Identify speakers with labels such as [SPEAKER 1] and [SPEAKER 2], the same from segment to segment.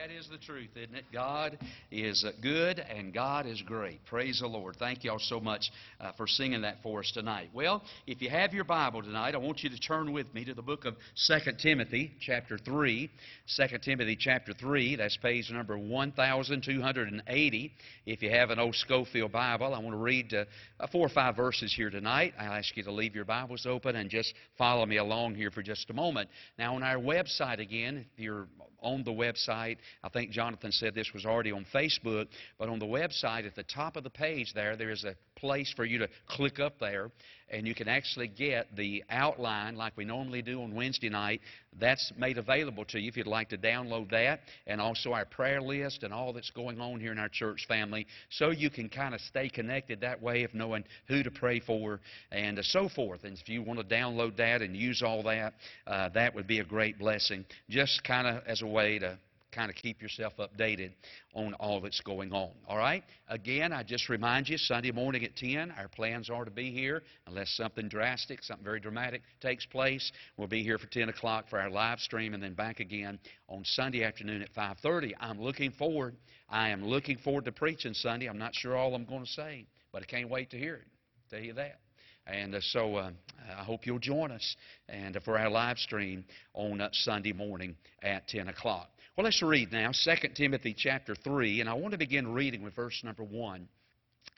[SPEAKER 1] That is the truth, isn't it? God is uh, good and God is great. Praise the Lord. Thank you all so much uh, for singing that for us tonight. Well, if you have your Bible tonight, I want you to turn with me to the book of 2 Timothy, chapter 3. 2 Timothy, chapter 3. That's page number 1280. If you have an old Scofield Bible, I want to read uh, four or five verses here tonight. I ask you to leave your Bibles open and just follow me along here for just a moment. Now, on our website again, if you're on the website. I think Jonathan said this was already on Facebook, but on the website at the top of the page there, there is a place for you to click up there, and you can actually get the outline like we normally do on Wednesday night. That's made available to you if you'd like to download that, and also our prayer list and all that's going on here in our church family, so you can kind of stay connected that way of knowing who to pray for and so forth. And if you want to download that and use all that, uh, that would be a great blessing. Just kind of as a way to kind of keep yourself updated on all that's going on. All right? Again, I just remind you, Sunday morning at 10, our plans are to be here unless something drastic, something very dramatic takes place. We'll be here for 10 o'clock for our live stream and then back again on Sunday afternoon at 5.30. I'm looking forward. I am looking forward to preaching Sunday. I'm not sure all I'm going to say, but I can't wait to hear it. Tell you that. And uh, so uh, I hope you'll join us and uh, for our live stream on uh, Sunday morning at 10 o'clock. Well, let's read now 2 Timothy chapter 3, and I want to begin reading with verse number 1.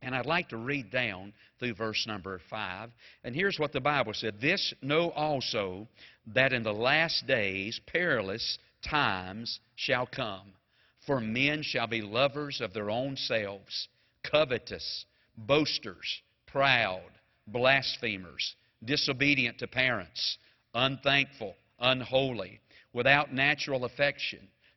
[SPEAKER 1] And I'd like to read down through verse number 5. And here's what the Bible said This know also that in the last days perilous times shall come. For men shall be lovers of their own selves, covetous, boasters, proud, blasphemers, disobedient to parents, unthankful, unholy, without natural affection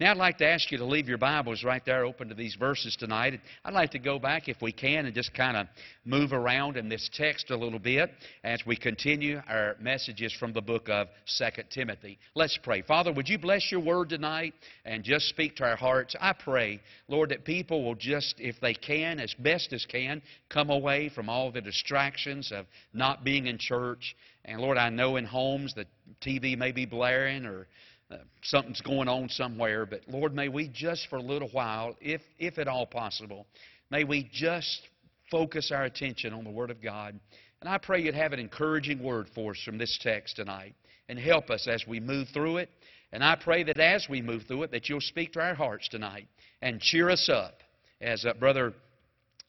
[SPEAKER 1] Now, I'd like to ask you to leave your Bibles right there open to these verses tonight. I'd like to go back, if we can, and just kind of move around in this text a little bit as we continue our messages from the book of 2 Timothy. Let's pray. Father, would you bless your word tonight and just speak to our hearts? I pray, Lord, that people will just, if they can, as best as can, come away from all the distractions of not being in church. And Lord, I know in homes the TV may be blaring or uh, something's going on somewhere, but Lord, may we just for a little while, if, if at all possible, may we just focus our attention on the Word of God. And I pray you'd have an encouraging word for us from this text tonight and help us as we move through it. And I pray that as we move through it, that you'll speak to our hearts tonight and cheer us up, as uh, Brother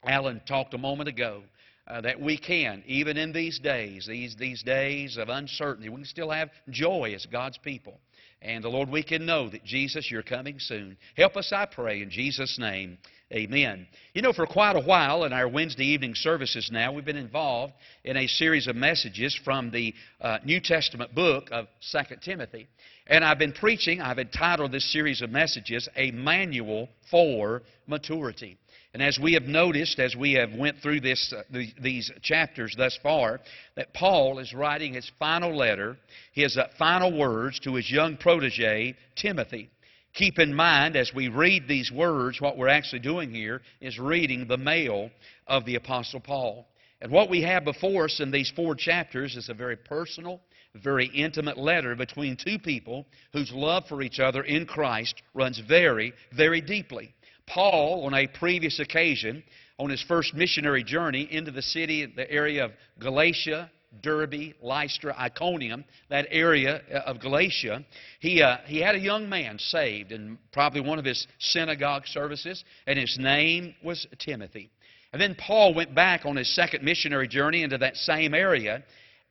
[SPEAKER 1] Allen talked a moment ago, uh, that we can, even in these days, these, these days of uncertainty, we can still have joy as God's people. And the Lord, we can know that Jesus, you're coming soon. Help us, I pray, in Jesus' name. Amen. You know, for quite a while in our Wednesday evening services now, we've been involved in a series of messages from the uh, New Testament book of 2 Timothy. And I've been preaching, I've entitled this series of messages, A Manual for Maturity. And as we have noticed, as we have went through this, uh, the, these chapters thus far, that Paul is writing his final letter, his uh, final words to his young protege, Timothy. Keep in mind, as we read these words, what we're actually doing here is reading the mail of the Apostle Paul. And what we have before us in these four chapters is a very personal, very intimate letter between two people whose love for each other in Christ runs very, very deeply. Paul, on a previous occasion, on his first missionary journey into the city, the area of Galatia, Derbe, Lystra, Iconium, that area of Galatia, he, uh, he had a young man saved in probably one of his synagogue services, and his name was Timothy. And then Paul went back on his second missionary journey into that same area,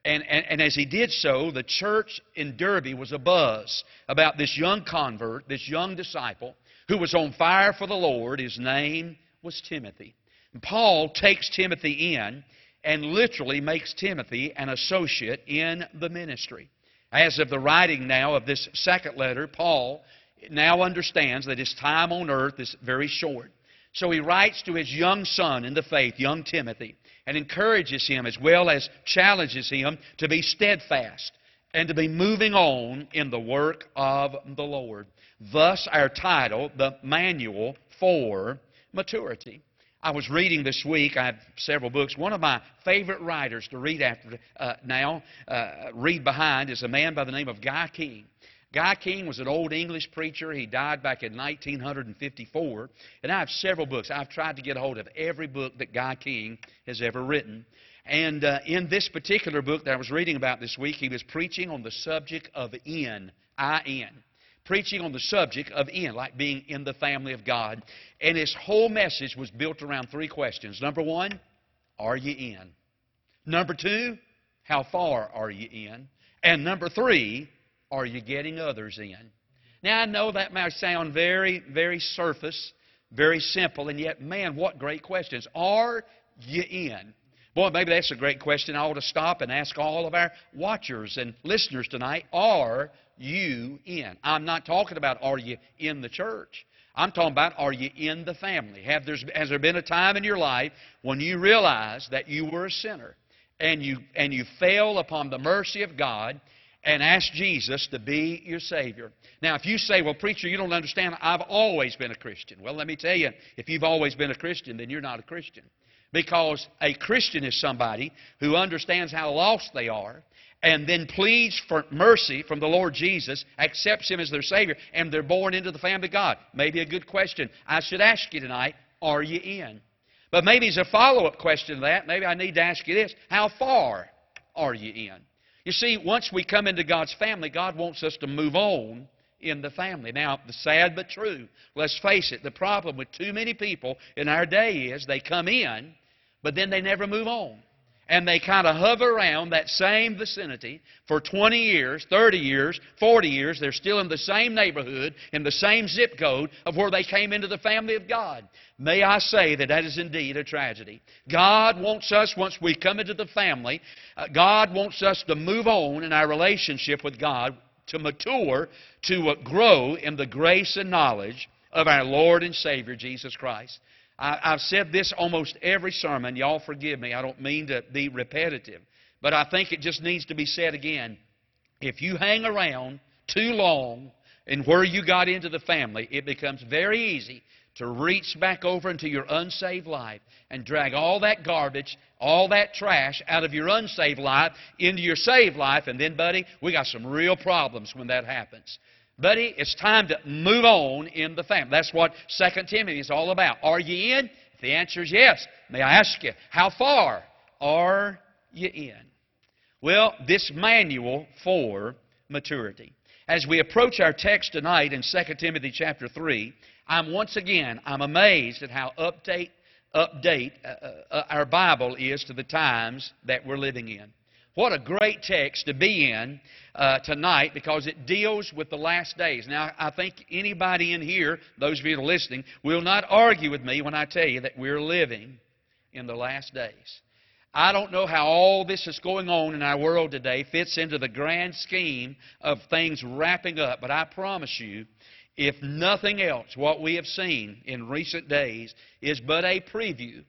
[SPEAKER 1] and, and, and, as he did so, the church in Derbe was abuzz about this young convert, this young disciple, who was on fire for the Lord. His name was Timothy. And Paul takes Timothy in and literally makes Timothy an associate in the ministry. As of the writing now of this second letter, Paul now understands that his time on earth is very short. So he writes to his young son in the faith, young Timothy, and encourages him as well as challenges him to be steadfast and to be moving on in the work of the Lord. Thus, our title, The Manual for Maturity. I was reading this week, I have several books. One of my favorite writers to read after uh, now, uh, read behind, is a man by the name of Guy King. Guy King was an old English preacher. He died back in 1954. And I have several books. I've tried to get a hold of every book that Guy King has ever written. And uh, in this particular book that I was reading about this week, he was preaching on the subject of in, I-N. Preaching on the subject of in, like being in the family of God. And his whole message was built around three questions. Number one, are you in? Number two, how far are you in? And number three, are you getting others in? Now, I know that might sound very, very surface, very simple, and yet, man, what great questions. Are you in? Boy, maybe that's a great question. I ought to stop and ask all of our watchers and listeners tonight Are you in? I'm not talking about are you in the church. I'm talking about are you in the family? Have there, has there been a time in your life when you realized that you were a sinner and you, and you fell upon the mercy of God and asked Jesus to be your Savior. Now, if you say, well, preacher, you don't understand, I've always been a Christian. Well, let me tell you, if you've always been a Christian, then you're not a Christian. Because a Christian is somebody who understands how lost they are and then pleads for mercy from the Lord Jesus, accepts Him as their Savior, and they're born into the family of God. Maybe a good question I should ask you tonight are you in? But maybe as a follow up question to that, maybe I need to ask you this how far are you in? You see, once we come into God's family, God wants us to move on in the family. Now, the sad but true, let's face it, the problem with too many people in our day is they come in, but then they never move on and they kind of hover around that same vicinity for 20 years, 30 years, 40 years. They're still in the same neighborhood, in the same zip code of where they came into the family of God. May I say that that is indeed a tragedy. God wants us, once we come into the family, uh, God wants us to move on in our relationship with God, to mature, to uh, grow in the grace and knowledge of our Lord and Savior, Jesus Christ. I, have said this almost every sermon. Y'all forgive me. I don't mean to be repetitive. But I think it just needs to be said again. If you hang around too long in where you got into the family, it becomes very easy to reach back over into your unsaved life and drag all that garbage, all that trash out of your unsaved life into your saved life. And then, buddy, we got some real problems when that happens. Buddy, it's time to move on in the family. That's what 2 Timothy is all about. Are you in? If the answer is yes, may I ask you, how far are you in? Well, this manual for maturity. As we approach our text tonight in 2 Timothy chapter 3, I'm once again, I'm amazed at how update, update uh, uh, uh our Bible is to the times that we're living in. What a great text to be in uh, tonight because it deals with the last days. Now, I think anybody in here, those of you that are listening, will not argue with me when I tell you that we're living in the last days. I don't know how all this is going on in our world today fits into the grand scheme of things wrapping up, but I promise you, if nothing else, what we have seen in recent days is but a preview,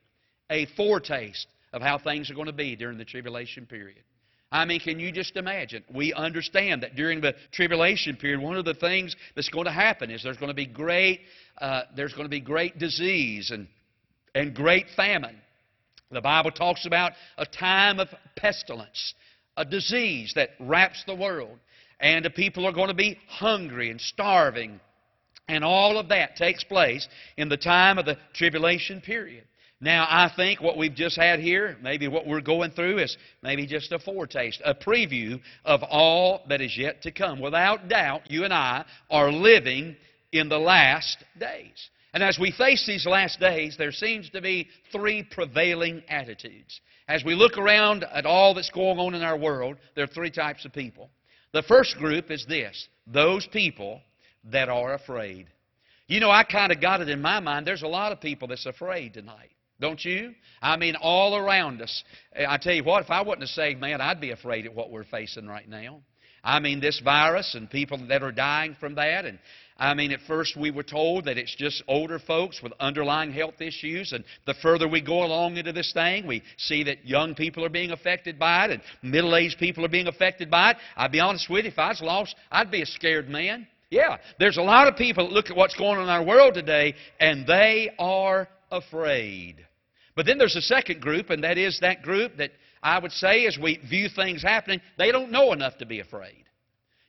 [SPEAKER 1] a foretaste of how things are going to be during the tribulation period. I mean, can you just imagine? We understand that during the tribulation period, one of the things that's going to happen is there's going to be great, uh, there's going to be great disease and, and great famine. The Bible talks about a time of pestilence, a disease that wraps the world, and the people are going to be hungry and starving. And all of that takes place in the time of the tribulation period. Now, I think what we've just had here, maybe what we're going through, is maybe just a foretaste, a preview of all that is yet to come. Without doubt, you and I are living in the last days. And as we face these last days, there seems to be three prevailing attitudes. As we look around at all that's going on in our world, there are three types of people. The first group is this those people that are afraid. You know, I kind of got it in my mind. There's a lot of people that's afraid tonight. Don't you? I mean, all around us. I tell you what, if I wasn't a saved man, I'd be afraid of what we're facing right now. I mean, this virus and people that are dying from that. And I mean, at first we were told that it's just older folks with underlying health issues, and the further we go along into this thing, we see that young people are being affected by it, and middle aged people are being affected by it. I'll be honest with you, if I was lost, I'd be a scared man. Yeah, there's a lot of people that look at what's going on in our world today, and they are afraid. But then there's a second group, and that is that group that I would say, as we view things happening, they don't know enough to be afraid.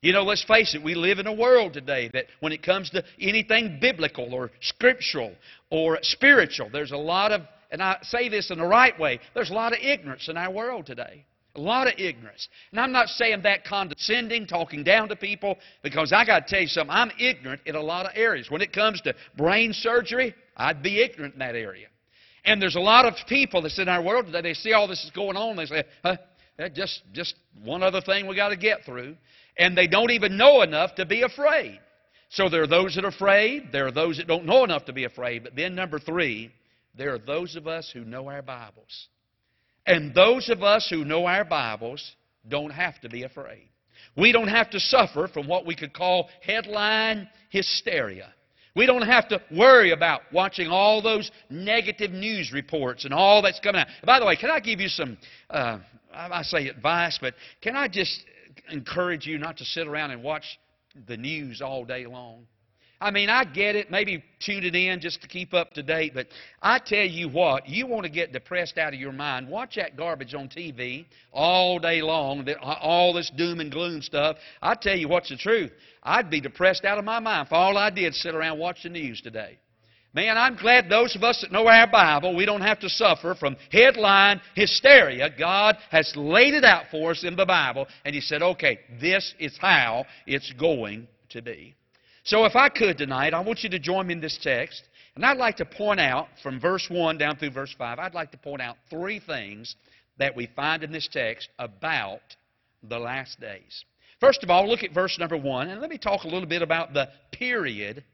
[SPEAKER 1] You know, let's face it, we live in a world today that when it comes to anything biblical or scriptural or spiritual, there's a lot of, and I say this in the right way, there's a lot of ignorance in our world today. A lot of ignorance. And I'm not saying that condescending, talking down to people, because I got to tell you something, I'm ignorant in a lot of areas. When it comes to brain surgery, I'd be ignorant in that area. And there's a lot of people that's in our world today, they see all this is going on, they say, huh, just, just one other thing we got to get through and they don't even know enough to be afraid. So there are those that are afraid, there are those that don't know enough to be afraid, but then number three, there are those of us who know our Bibles. And those of us who know our Bibles don't have to be afraid. We don't have to suffer from what we could call headline hysteria. We don't have to worry about watching all those negative news reports and all that's coming out. By the way, can I give you some, uh, I say advice, but can I just encourage you not to sit around and watch the news all day long. I mean, I get it. Maybe tune it in just to keep up to date. But I tell you what, you want to get depressed out of your mind. Watch that garbage on TV all day long, uh, all this doom and gloom stuff. I tell you what's the truth. I'd be depressed out of my mind if all I did sit around watch the news today. Man, I'm glad those of us that know our Bible, we don't have to suffer from headline hysteria. God has laid it out for us in the Bible, and He said, okay, this is how it's going to be. So if I could tonight, I want you to join me in this text, and I'd like to point out from verse 1 down through verse 5, I'd like to point out three things that we find in this text about the last days. First of all, look at verse number 1, and let me talk a little bit about the period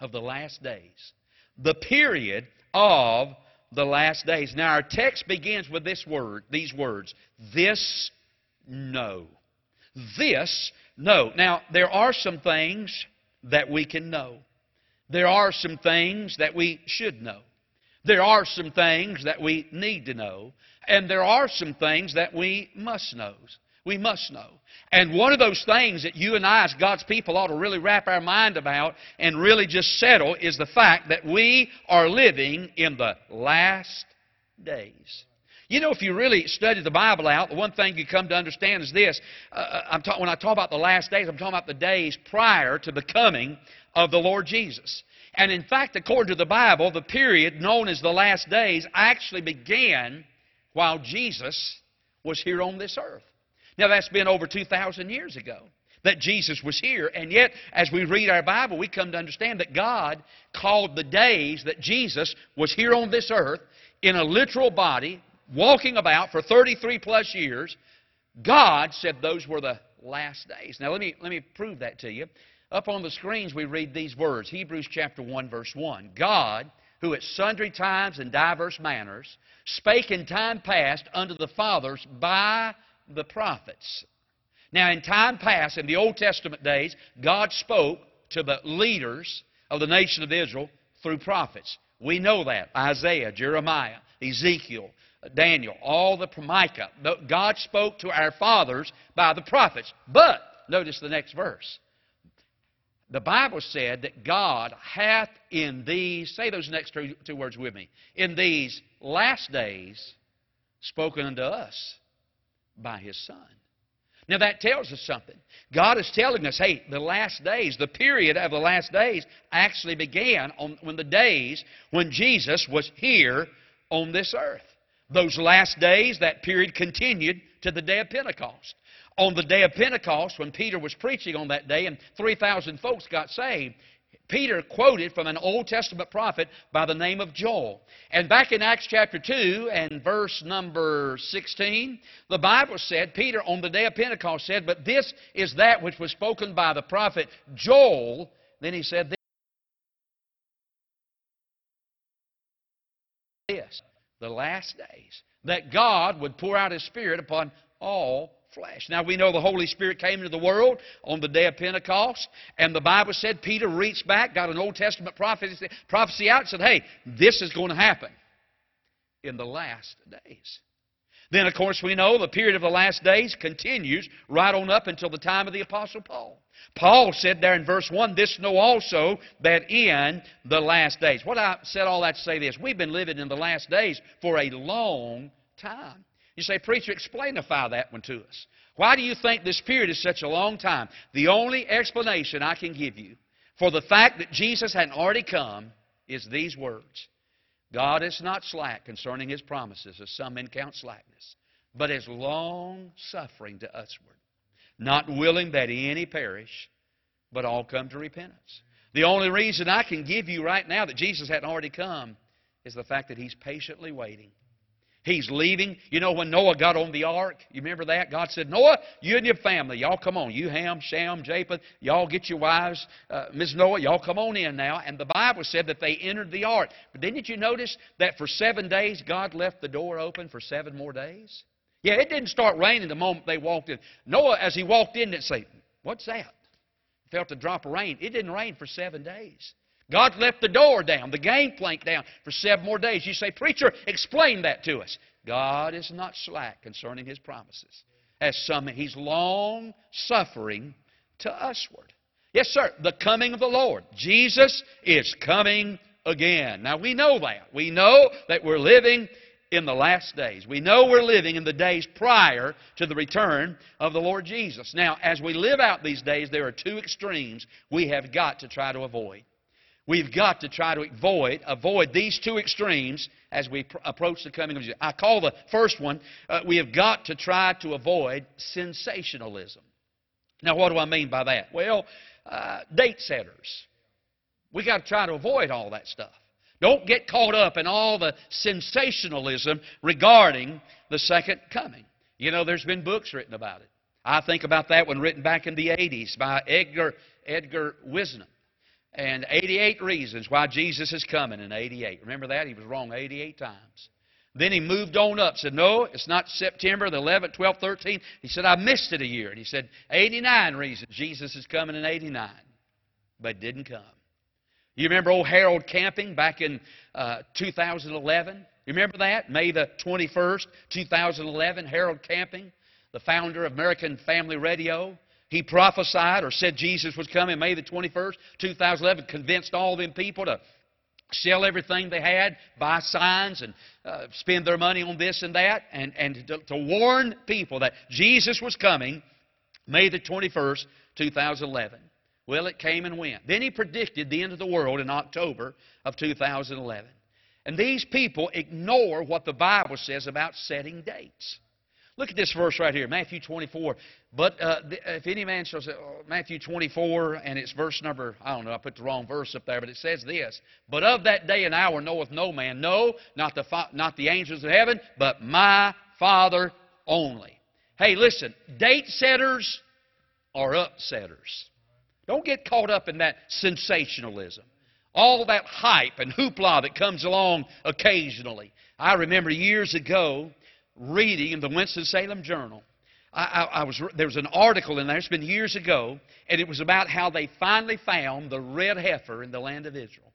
[SPEAKER 1] of the last days. The period of the last days. Now our text begins with this word, these words, this no. This no. Now there are some things that we can know. There are some things that we should know. There are some things that we need to know. And there are some things that we must know. We must know. And one of those things that you and I, as God's people, ought to really wrap our mind about and really just settle is the fact that we are living in the last days. You know, if you really study the Bible out, the one thing you come to understand is this. Uh, uh I'm ta- when I talk about the last days, I'm talking about the days prior to the coming of the Lord Jesus. And in fact, according to the Bible, the period known as the last days actually began while Jesus was here on this earth. Now, that's been over 2,000 years ago that Jesus was here. And yet, as we read our Bible, we come to understand that God called the days that Jesus was here on this earth in a literal body, walking about for 33 plus years. God said those were the last days. Now, let me, let me prove that to you. Up on the screens, we read these words Hebrews chapter 1, verse 1. God, who at sundry times and divers manners spake in time past unto the fathers by the prophets. Now, in time past, in the Old Testament days, God spoke to the leaders of the nation of Israel through prophets. We know that. Isaiah, Jeremiah, Ezekiel, Daniel, all the Micah. God spoke to our fathers by the prophets. But, notice the next verse. The Bible said that God hath in these, say those next two, two words with me, in these last days spoken unto us by His Son. Now that tells us something. God is telling us, hey, the last days, the period of the last days actually began on when the days when Jesus was here on this earth. Those last days, that period continued to the day of Pentecost. On the day of Pentecost, when Peter was preaching on that day and 3,000 folks got saved, Peter quoted from an Old Testament prophet by the name of Joel. And back in Acts chapter 2 and verse number 16, the Bible said, Peter on the day of Pentecost said, But this is that which was spoken by the prophet Joel. Then he said this the last days, that God would pour out His Spirit upon all flesh. Now we know the Holy Spirit came into the world on the day of Pentecost, and the Bible said Peter reached back, got an Old Testament prophecy, prophecy out, and said, Hey, this is going to happen in the last days. Then, of course, we know the period of the last days continues right on up until the time of the Apostle Paul. Paul said there in verse 1, This know also that in the last days. What I said all that to say this. We've been living in the last days for a long time. You say, Preacher, explainify that one to us. Why do you think this period is such a long time? The only explanation I can give you for the fact that Jesus hadn't already come is these words God is not slack concerning his promises, as some men count slackness, but is long suffering to usward, not willing that any perish, but all come to repentance. The only reason I can give you right now that Jesus hadn't already come is the fact that he's patiently waiting He's leaving. You know, when Noah got on the ark, you remember that? God said, Noah, you and your family, y'all come on. You, Ham, Shem, Japheth, y'all get your wives. Uh, Ms. Noah, y'all come on in now. And the Bible said that they entered the ark. But didn't you notice that for seven days, God left the door open for seven more days? Yeah, it didn't start raining the moment they walked in. Noah, as he walked in, didn't say, What's that? Felt a drop of rain. It didn't rain for seven days. God left the door down, the gangplank down for seven more days. You say, Preacher, explain that to us. God is not slack concerning His promises. As some, He's long suffering to usward. Yes, sir, the coming of the Lord. Jesus is coming again. Now we know that. We know that we're living in the last days. We know we're living in the days prior to the return of the Lord Jesus. Now, as we live out these days, there are two extremes we have got to try to avoid. We've got to try to avoid, avoid these two extremes as we pr- approach the coming of Jesus. I call the first one, uh, we have got to try to avoid sensationalism. Now, what do I mean by that? Well, uh, date setters. We've got to try to avoid all that stuff. Don't get caught up in all the sensationalism regarding the second coming. You know, there's been books written about it. I think about that one written back in the 80s by Edgar, Edgar and 88 reasons why Jesus is coming in 88. Remember that? He was wrong 88 times. Then he moved on up, said, No, it's not September the 11th, 12th, 13th. He said, I missed it a year. And he said, 89 reasons Jesus is coming in 89, but didn't come. You remember old Harold Camping back in uh, 2011? You remember that? May the 21st, 2011, Harold Camping, the founder of American Family Radio. He prophesied or said Jesus was coming May the 21st, 2011, convinced all them people to sell everything they had, buy signs, and uh, spend their money on this and that, and, and to, to warn people that Jesus was coming May the 21st, 2011. Well, it came and went. Then he predicted the end of the world in October of 2011. And these people ignore what the Bible says about setting dates. Look at this verse right here, Matthew 24. But uh, if any man shall say, oh, Matthew 24, and it's verse number, I don't know, I put the wrong verse up there, but it says this. But of that day and hour knoweth no man, no, not the, not the angels of heaven, but my Father only. Hey, listen, date setters are upsetters. Don't get caught up in that sensationalism. All that hype and hoopla that comes along occasionally. I remember years ago, reading in the Winston-Salem Journal. I, I, I was, there was an article in there, it's been years ago, and it was about how they finally found the red heifer in the land of Israel.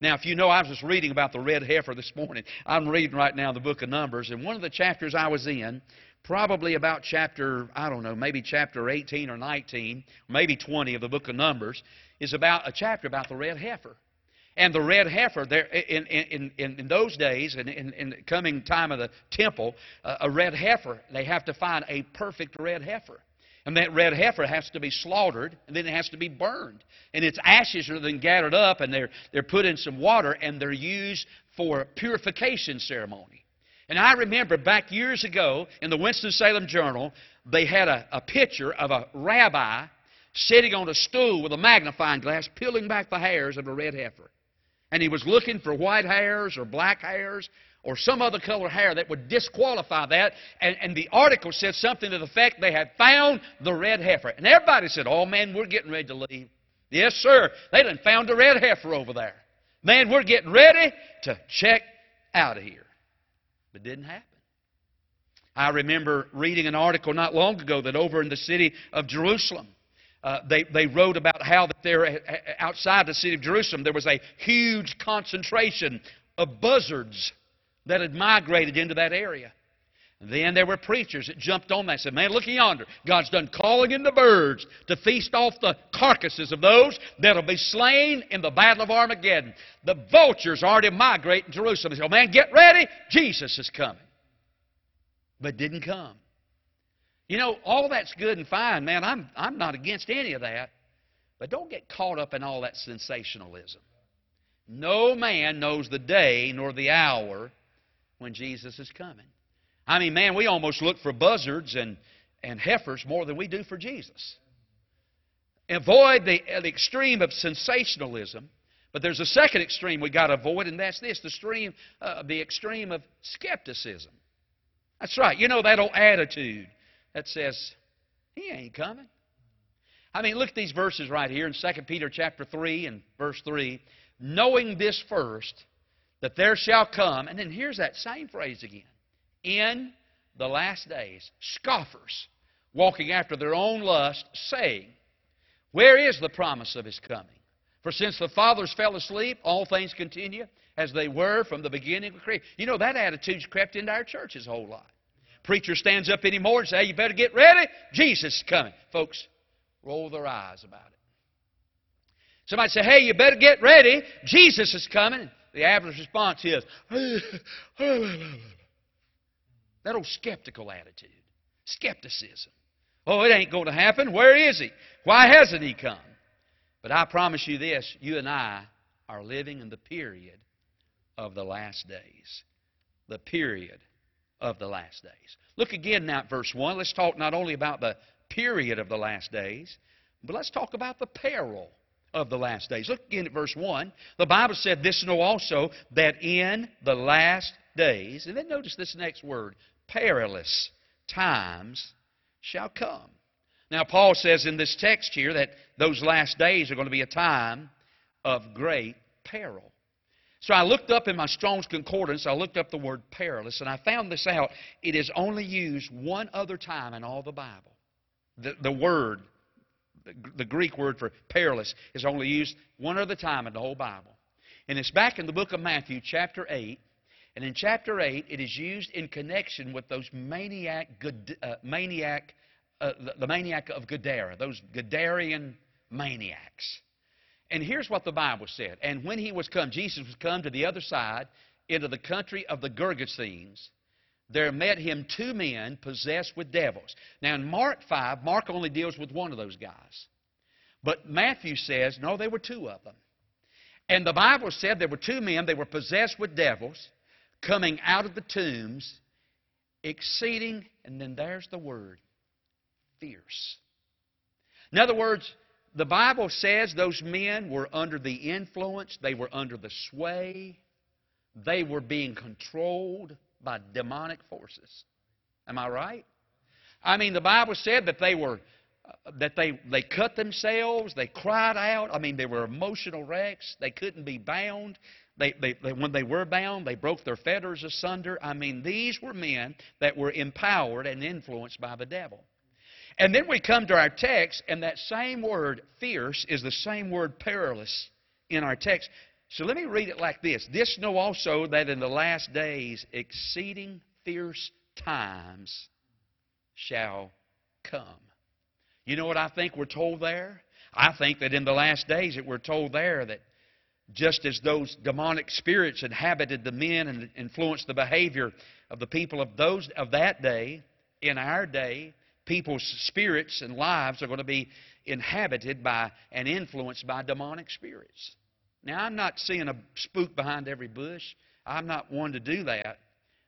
[SPEAKER 1] Now, if you know, I was just reading about the red heifer this morning. I'm reading right now the book of Numbers, and one of the chapters I was in, probably about chapter, I don't know, maybe chapter 18 or 19, maybe 20 of the book of Numbers, is about a chapter about the red heifer. And the red heifer, there, in, in, in, in those days, in, in, in the coming time of the temple, uh, a red heifer, they have to find a perfect red heifer. And that red heifer has to be slaughtered, and then it has to be burned. And its ashes are then gathered up, and they're, they're put in some water, and they're used for purification ceremony. And I remember back years ago in the Winston-Salem Journal, they had a, a picture of a rabbi sitting on a stool with a magnifying glass, peeling back the hairs of a red heifer and he was looking for white hairs or black hairs or some other color hair that would disqualify that. And, and the article said something to the effect they had found the red heifer. And everybody said, Oh, man, we're getting ready to leave. Yes, sir. They done found a red heifer over there. Man, we're getting ready to check out of here. But it didn't happen. I remember reading an article not long ago that over in the city of Jerusalem, uh, they, they wrote about how that there uh, outside the city of Jerusalem there was a huge concentration of buzzards that had migrated into that area. Then there were preachers that jumped on that and said, Man, look yonder. God's done calling in the birds to feast off the carcasses of those that'll be slain in the battle of Armageddon. The vultures already migrating to Jerusalem. They said, oh, Man, get ready. Jesus is coming. But didn't come. You know, all that's good and fine, man. I'm, I'm not against any of that. But don't get caught up in all that sensationalism. No man knows the day nor the hour when Jesus is coming. I mean, man, we almost look for buzzards and, and heifers more than we do for Jesus. Avoid the, the extreme of sensationalism. But there's a second extreme we've got to avoid, and that's this the extreme, uh, the extreme of skepticism. That's right. You know that old attitude that says, He ain't coming. I mean, look at these verses right here in 2 Peter chapter 3 and verse 3. Knowing this first, that there shall come, and then here's that same phrase again in the last days scoffers, walking after their own lust, saying, Where is the promise of his coming? For since the fathers fell asleep, all things continue as they were from the beginning of creation. You know, that attitude's crept into our churches a whole lot. Preacher stands up anymore and say, You better get ready. Jesus is coming. Folks, roll their eyes about it. Somebody say, Hey, you better get ready. Jesus is coming. The average response is, that old skeptical attitude. Skepticism. Oh, it ain't going to happen. Where is he? Why hasn't he come? But I promise you this you and I are living in the period of the last days. The period of the last days. Look again now at verse 1. Let's talk not only about the period of the last days, but let's talk about the peril of the last days. Look again at verse 1. The Bible said, This know also that in the last days, and then notice this next word, perilous times shall come. Now, Paul says in this text here that those last days are going to be a time of great peril. So I looked up in my Strong's Concordance, I looked up the word perilous, and I found this out. It is only used one other time in all the Bible. The, the word, the, the Greek word for perilous, is only used one other time in the whole Bible. And it's back in the book of Matthew, chapter 8, and in chapter 8, it is used in connection with those maniac, uh, maniac uh, the, the maniac of Gadara, those Gadarian maniacs. And here's what the Bible said. And when he was come, Jesus was come to the other side, into the country of the Gergesenes, there met him two men possessed with devils. Now in Mark 5, Mark only deals with one of those guys. But Matthew says, no, there were two of them. And the Bible said there were two men, they were possessed with devils coming out of the tombs, exceeding, and then there's the word, fierce. In other words, the Bible says those men were under the influence, they were under the sway, they were being controlled by demonic forces. Am I right? I mean, the Bible said that they were uh, that they they cut themselves, they cried out. I mean, they were emotional wrecks. They couldn't be bound. They, they, they, when they were bound, they broke their fetters asunder. I mean, these were men that were empowered and influenced by the devil. And then we come to our text, and that same word, fierce, is the same word, perilous, in our text. So let me read it like this This know also that in the last days exceeding fierce times shall come. You know what I think we're told there? I think that in the last days that we're told there that just as those demonic spirits inhabited the men and influenced the behavior of the people of those of that day, in our day, people's spirits and lives are going to be inhabited by and influenced by demonic spirits. Now, I'm not seeing a spook behind every bush. I'm not one to do that.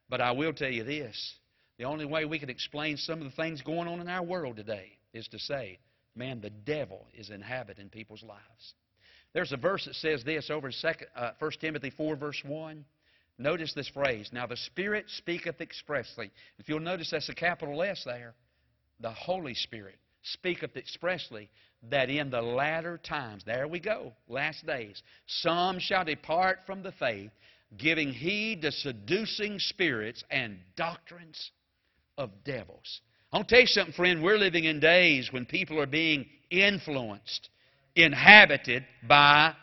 [SPEAKER 1] But I will tell you this the only way we can explain some of the things going on in our world today is to say, man, the devil is inhabiting people's lives. There's a verse that says this over in uh, 1 Timothy 4, verse 1. Notice this phrase. Now the Spirit speaketh expressly. If you'll notice that's a capital S there. The Holy Spirit speaketh expressly that in the latter times, there we go, last days, some shall depart from the faith, giving heed to seducing spirits and doctrines of devils. I'll tell you something, friend. We're living in days when people are being influenced, inhabited by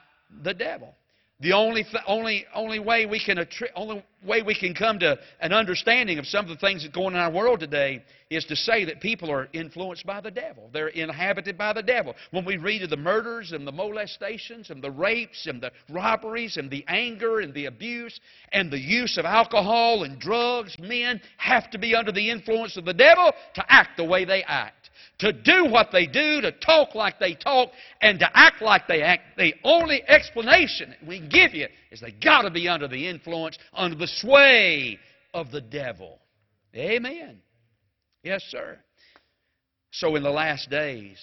[SPEAKER 1] the devil. The only, th- only, only, way we can attri- only way we can come to an understanding of some of the things that go on in our world today is to say that people are influenced by the devil. They're inhabited by the devil. When we read of the murders and the molestations and the rapes and the robberies and the anger and the abuse and the use of alcohol and drugs, men have to be under the influence of the devil to act the way they act to do what they do, to talk like they talk, and to act like they act. The only explanation we give you is they got to be under the influence, under the sway of the devil. Amen. Yes, sir. So in the last days,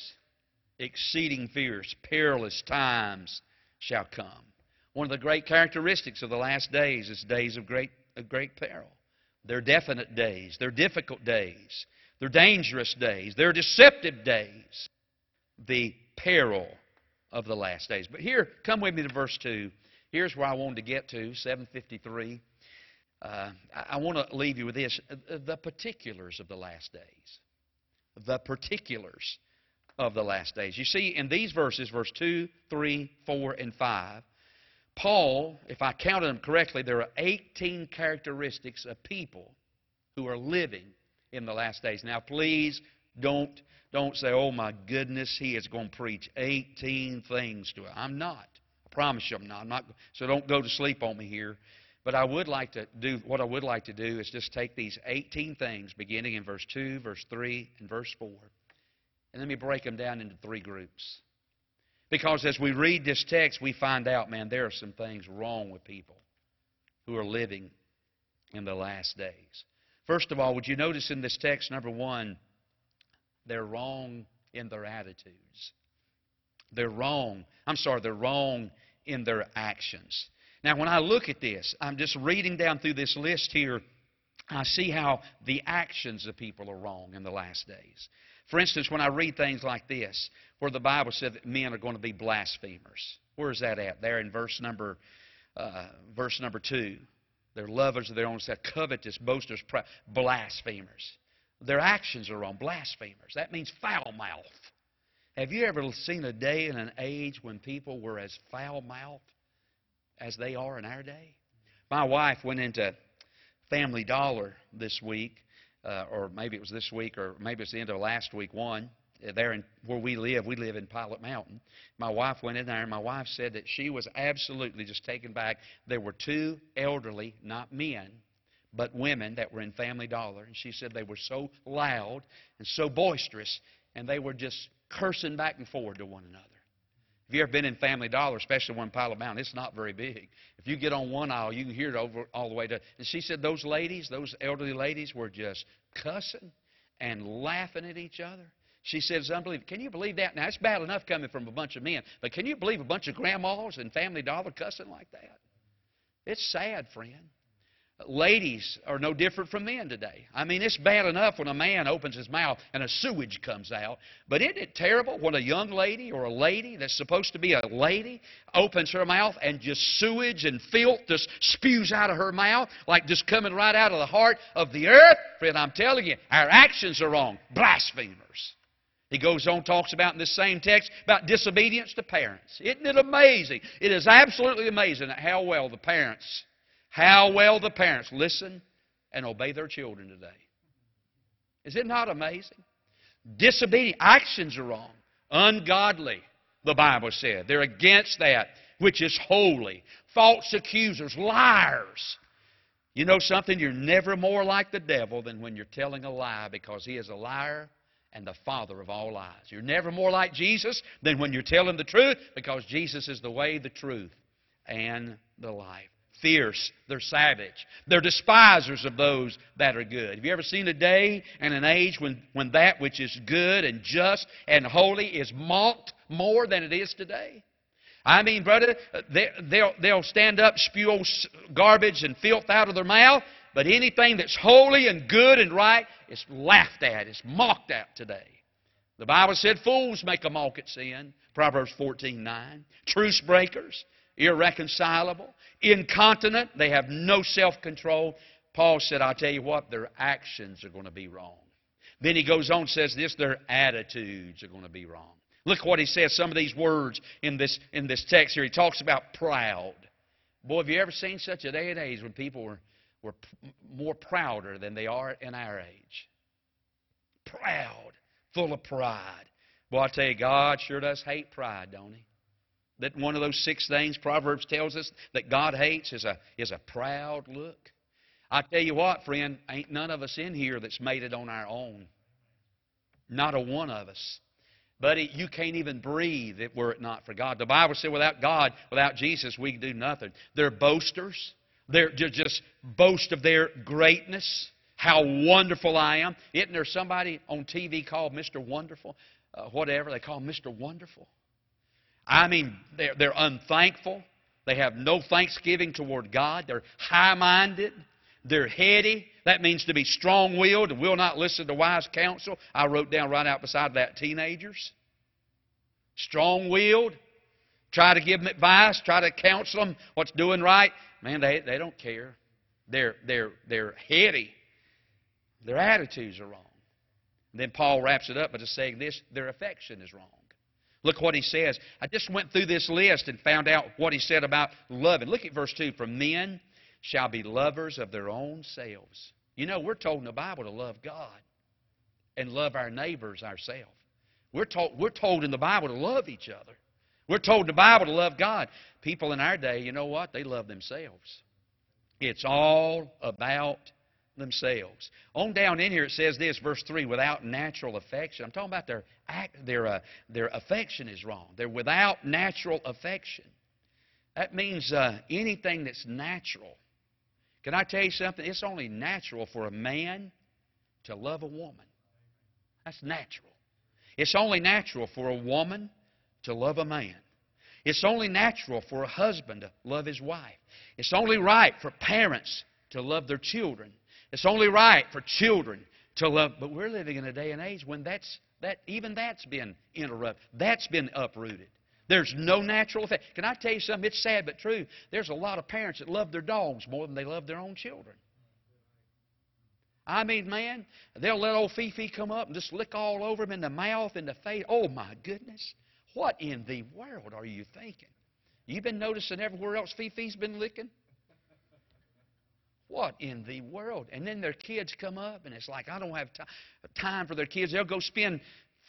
[SPEAKER 1] exceeding fierce, perilous times shall come. One of the great characteristics of the last days is days of great, of great peril. They're definite days. They're difficult days. They're dangerous days. They're deceptive days. The peril of the last days. But here, come with me to verse 2. Here's where I wanted to get to, 753. Uh, I, I want to leave you with this uh, the particulars of the last days. The particulars of the last days. You see, in these verses, verse 2, 3, 4, and 5, Paul, if I counted them correctly, there are 18 characteristics of people who are living in the last days. Now, please don't, don't say, oh my goodness, he is going to preach 18 things to it. I'm not. I promise you I'm not. I'm not. So don't go to sleep on me here. But I would like to do, what I would like to do is just take these 18 things, beginning in verse 2, verse 3, and verse 4, and let me break them down into three groups. Because as we read this text, we find out, man, there are some things wrong with people who are living in the last days. First of all, would you notice in this text, number one, they're wrong in their attitudes. They're wrong. I'm sorry, they're wrong in their actions. Now, when I look at this, I'm just reading down through this list here. I see how the actions of people are wrong in the last days. For instance, when I read things like this, where the Bible said that men are going to be blasphemers, where is that at? There in verse number, uh, verse number two. They're lovers of their own self, covetous, boasters, blasphemers. Their actions are wrong. Blasphemers. That means foul mouth. Have you ever seen a day and an age when people were as foul mouthed as they are in our day? My wife went into Family Dollar this week, uh, or maybe it was this week, or maybe it's the end of last week, one there in where we live, we live in Pilot Mountain. My wife went in there, and my wife said that she was absolutely just taken back. There were two elderly, not men, but women that were in Family Dollar, and she said they were so loud and so boisterous, and they were just cursing back and forward to one another. If you ever been in Family Dollar, especially one Pilot Mountain, it's not very big. If you get on one aisle, you can hear it over all the way to. And she said those ladies, those elderly ladies, were just cussing and laughing at each other. She said it's unbelievable. Can you believe that? Now, it's bad enough coming from a bunch of men, but can you believe a bunch of grandmas and Family Dollar cussing like that? It's sad, friend. Ladies are no different from men today. I mean, it's bad enough when a man opens his mouth and a sewage comes out, but isn't it terrible when a young lady or a lady that's supposed to be a lady opens her mouth and just sewage and filth just spews out of her mouth, like just coming right out of the heart of the earth? Friend, I'm telling you, our actions are wrong. Blasphemers. He goes on, talks about in this same text about disobedience to parents. Isn't it amazing? It is absolutely amazing how well the parents, how well the parents listen and obey their children today. Is it not amazing? Disobedient actions are wrong. Ungodly, the Bible said. They're against that which is holy. False accusers, liars. You know something? You're never more like the devil than when you're telling a lie because he is a liar and the father of all lies. You're never more like Jesus than when you're telling the truth because Jesus is the way, the truth, and the life. Fierce, they're savage. They're despisers of those that are good. Have you ever seen a day and an age when, when that which is good and just and holy is mocked more than it is today? I mean, brother, uh, they, will they'll stand up, spew garbage and filth out of their mouth, but anything that's holy and good and right is laughed at, it's mocked at today. The Bible said fools make a mock at sin. Proverbs 14 9. Truce breakers, irreconcilable, incontinent, they have no self control. Paul said, I'll tell you what, their actions are going to be wrong. Then he goes on and says this, their attitudes are going to be wrong. Look what he says, some of these words in this, in this text here. He talks about proud. Boy, have you ever seen such a day and age when people were, were p- more prouder than they are in our age? Proud, full of pride. Boy, I tell you, God sure does hate pride, don't he? That one of those six things Proverbs tells us that God hates is a, is a proud look. I tell you what, friend, ain't none of us in here that's made it on our own. Not a one of us. Buddy, you can't even breathe if were it not for God. The Bible said without God, without Jesus, we do nothing. They're boasters. They're just boast of their greatness, how wonderful I am. Isn't there somebody on TV called Mr. Wonderful? Uh, whatever, they call Mr. Wonderful. I mean, they're, they're unthankful. They have no thanksgiving toward God. They're high minded. They're heady. That means to be strong willed and will not listen to wise counsel. I wrote down right out beside that teenagers. Strong willed. Try to give them advice. Try to counsel them what's doing right. Man, they, they don't care. They're, they're, they're heady. Their attitudes are wrong. then Paul wraps it up by just saying this their affection is wrong. Look what he says. I just went through this list and found out what he said about loving. Look at verse 2. For men shall be lovers of their own selves. You know, we're told in the Bible to love God and love our neighbors ourselves. We're told, we're told in the Bible to love each other. We're told the Bible to love God. People in our day, you know what? They love themselves. It's all about themselves. On down in here it says this, verse 3, without natural affection. I'm talking about their, act, their, uh, their affection is wrong. They're without natural affection. That means uh, anything that's natural. Can I tell you something? It's only natural for a man to love a woman. That's natural. It's only natural for a woman to love a man. It's only natural for a husband to love his wife. It's only right for parents to love their children. It's only right for children to love. But we're living in a day and age when that's that even that's been interrupted. That's been uprooted. There's no natural effect. Can I tell you something? It's sad but true. There's a lot of parents that love their dogs more than they love their own children. I mean, man, they'll let old Fifi come up and just lick all over him in the mouth, in the face. Oh, my goodness. What in the world are you thinking? You've been noticing everywhere else Fifi's been licking? What in the world? And then their kids come up, and it's like, I don't have time for their kids. They'll go spend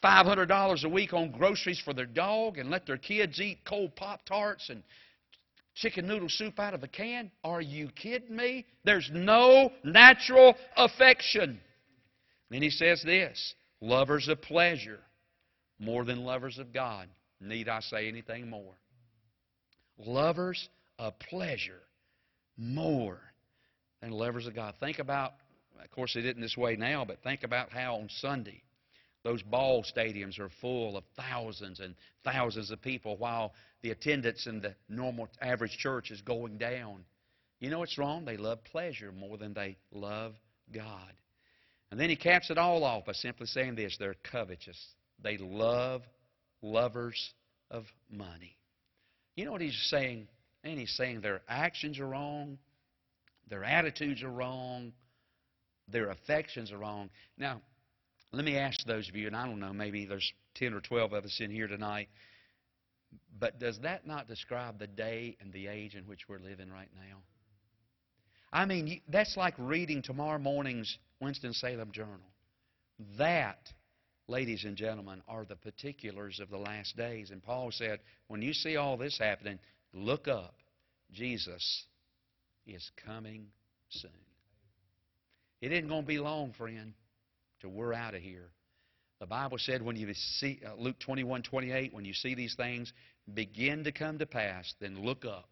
[SPEAKER 1] $500 a week on groceries for their dog and let their kids eat cold Pop Tarts and chicken noodle soup out of a can? Are you kidding me? There's no natural affection. Then he says this lovers of pleasure more than lovers of God. Need I say anything more? Lovers of pleasure more than lovers of God. Think about, of course, it isn't this way now, but think about how on Sunday those ball stadiums are full of thousands and thousands of people while the attendance in the normal average church is going down. You know what's wrong? They love pleasure more than they love God. And then he caps it all off by simply saying this they're covetous. They love lovers of money. You know what he's saying? And he's saying their actions are wrong, their attitudes are wrong, their affections are wrong. Now, let me ask those of you, and I don't know, maybe there's 10 or 12 of us in here tonight, but does that not describe the day and the age in which we're living right now? I mean, that's like reading tomorrow morning's Winston-Salem Journal. That, ladies and gentlemen, are the particulars of the last days. And Paul said, when you see all this happening, look up. Jesus is coming soon. It isn't going to be long, friend till we're out of here. The Bible said when you see, uh, Luke 21, 28, when you see these things begin to come to pass, then look up.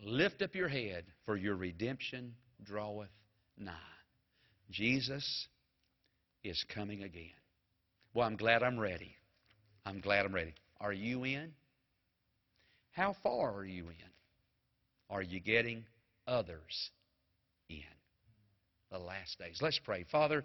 [SPEAKER 1] Lift up your head, for your redemption draweth nigh. Jesus is coming again. Well, I'm glad I'm ready. I'm glad I'm ready. Are you in? How far are you in? Are you getting others in the last days? Let's pray. Father,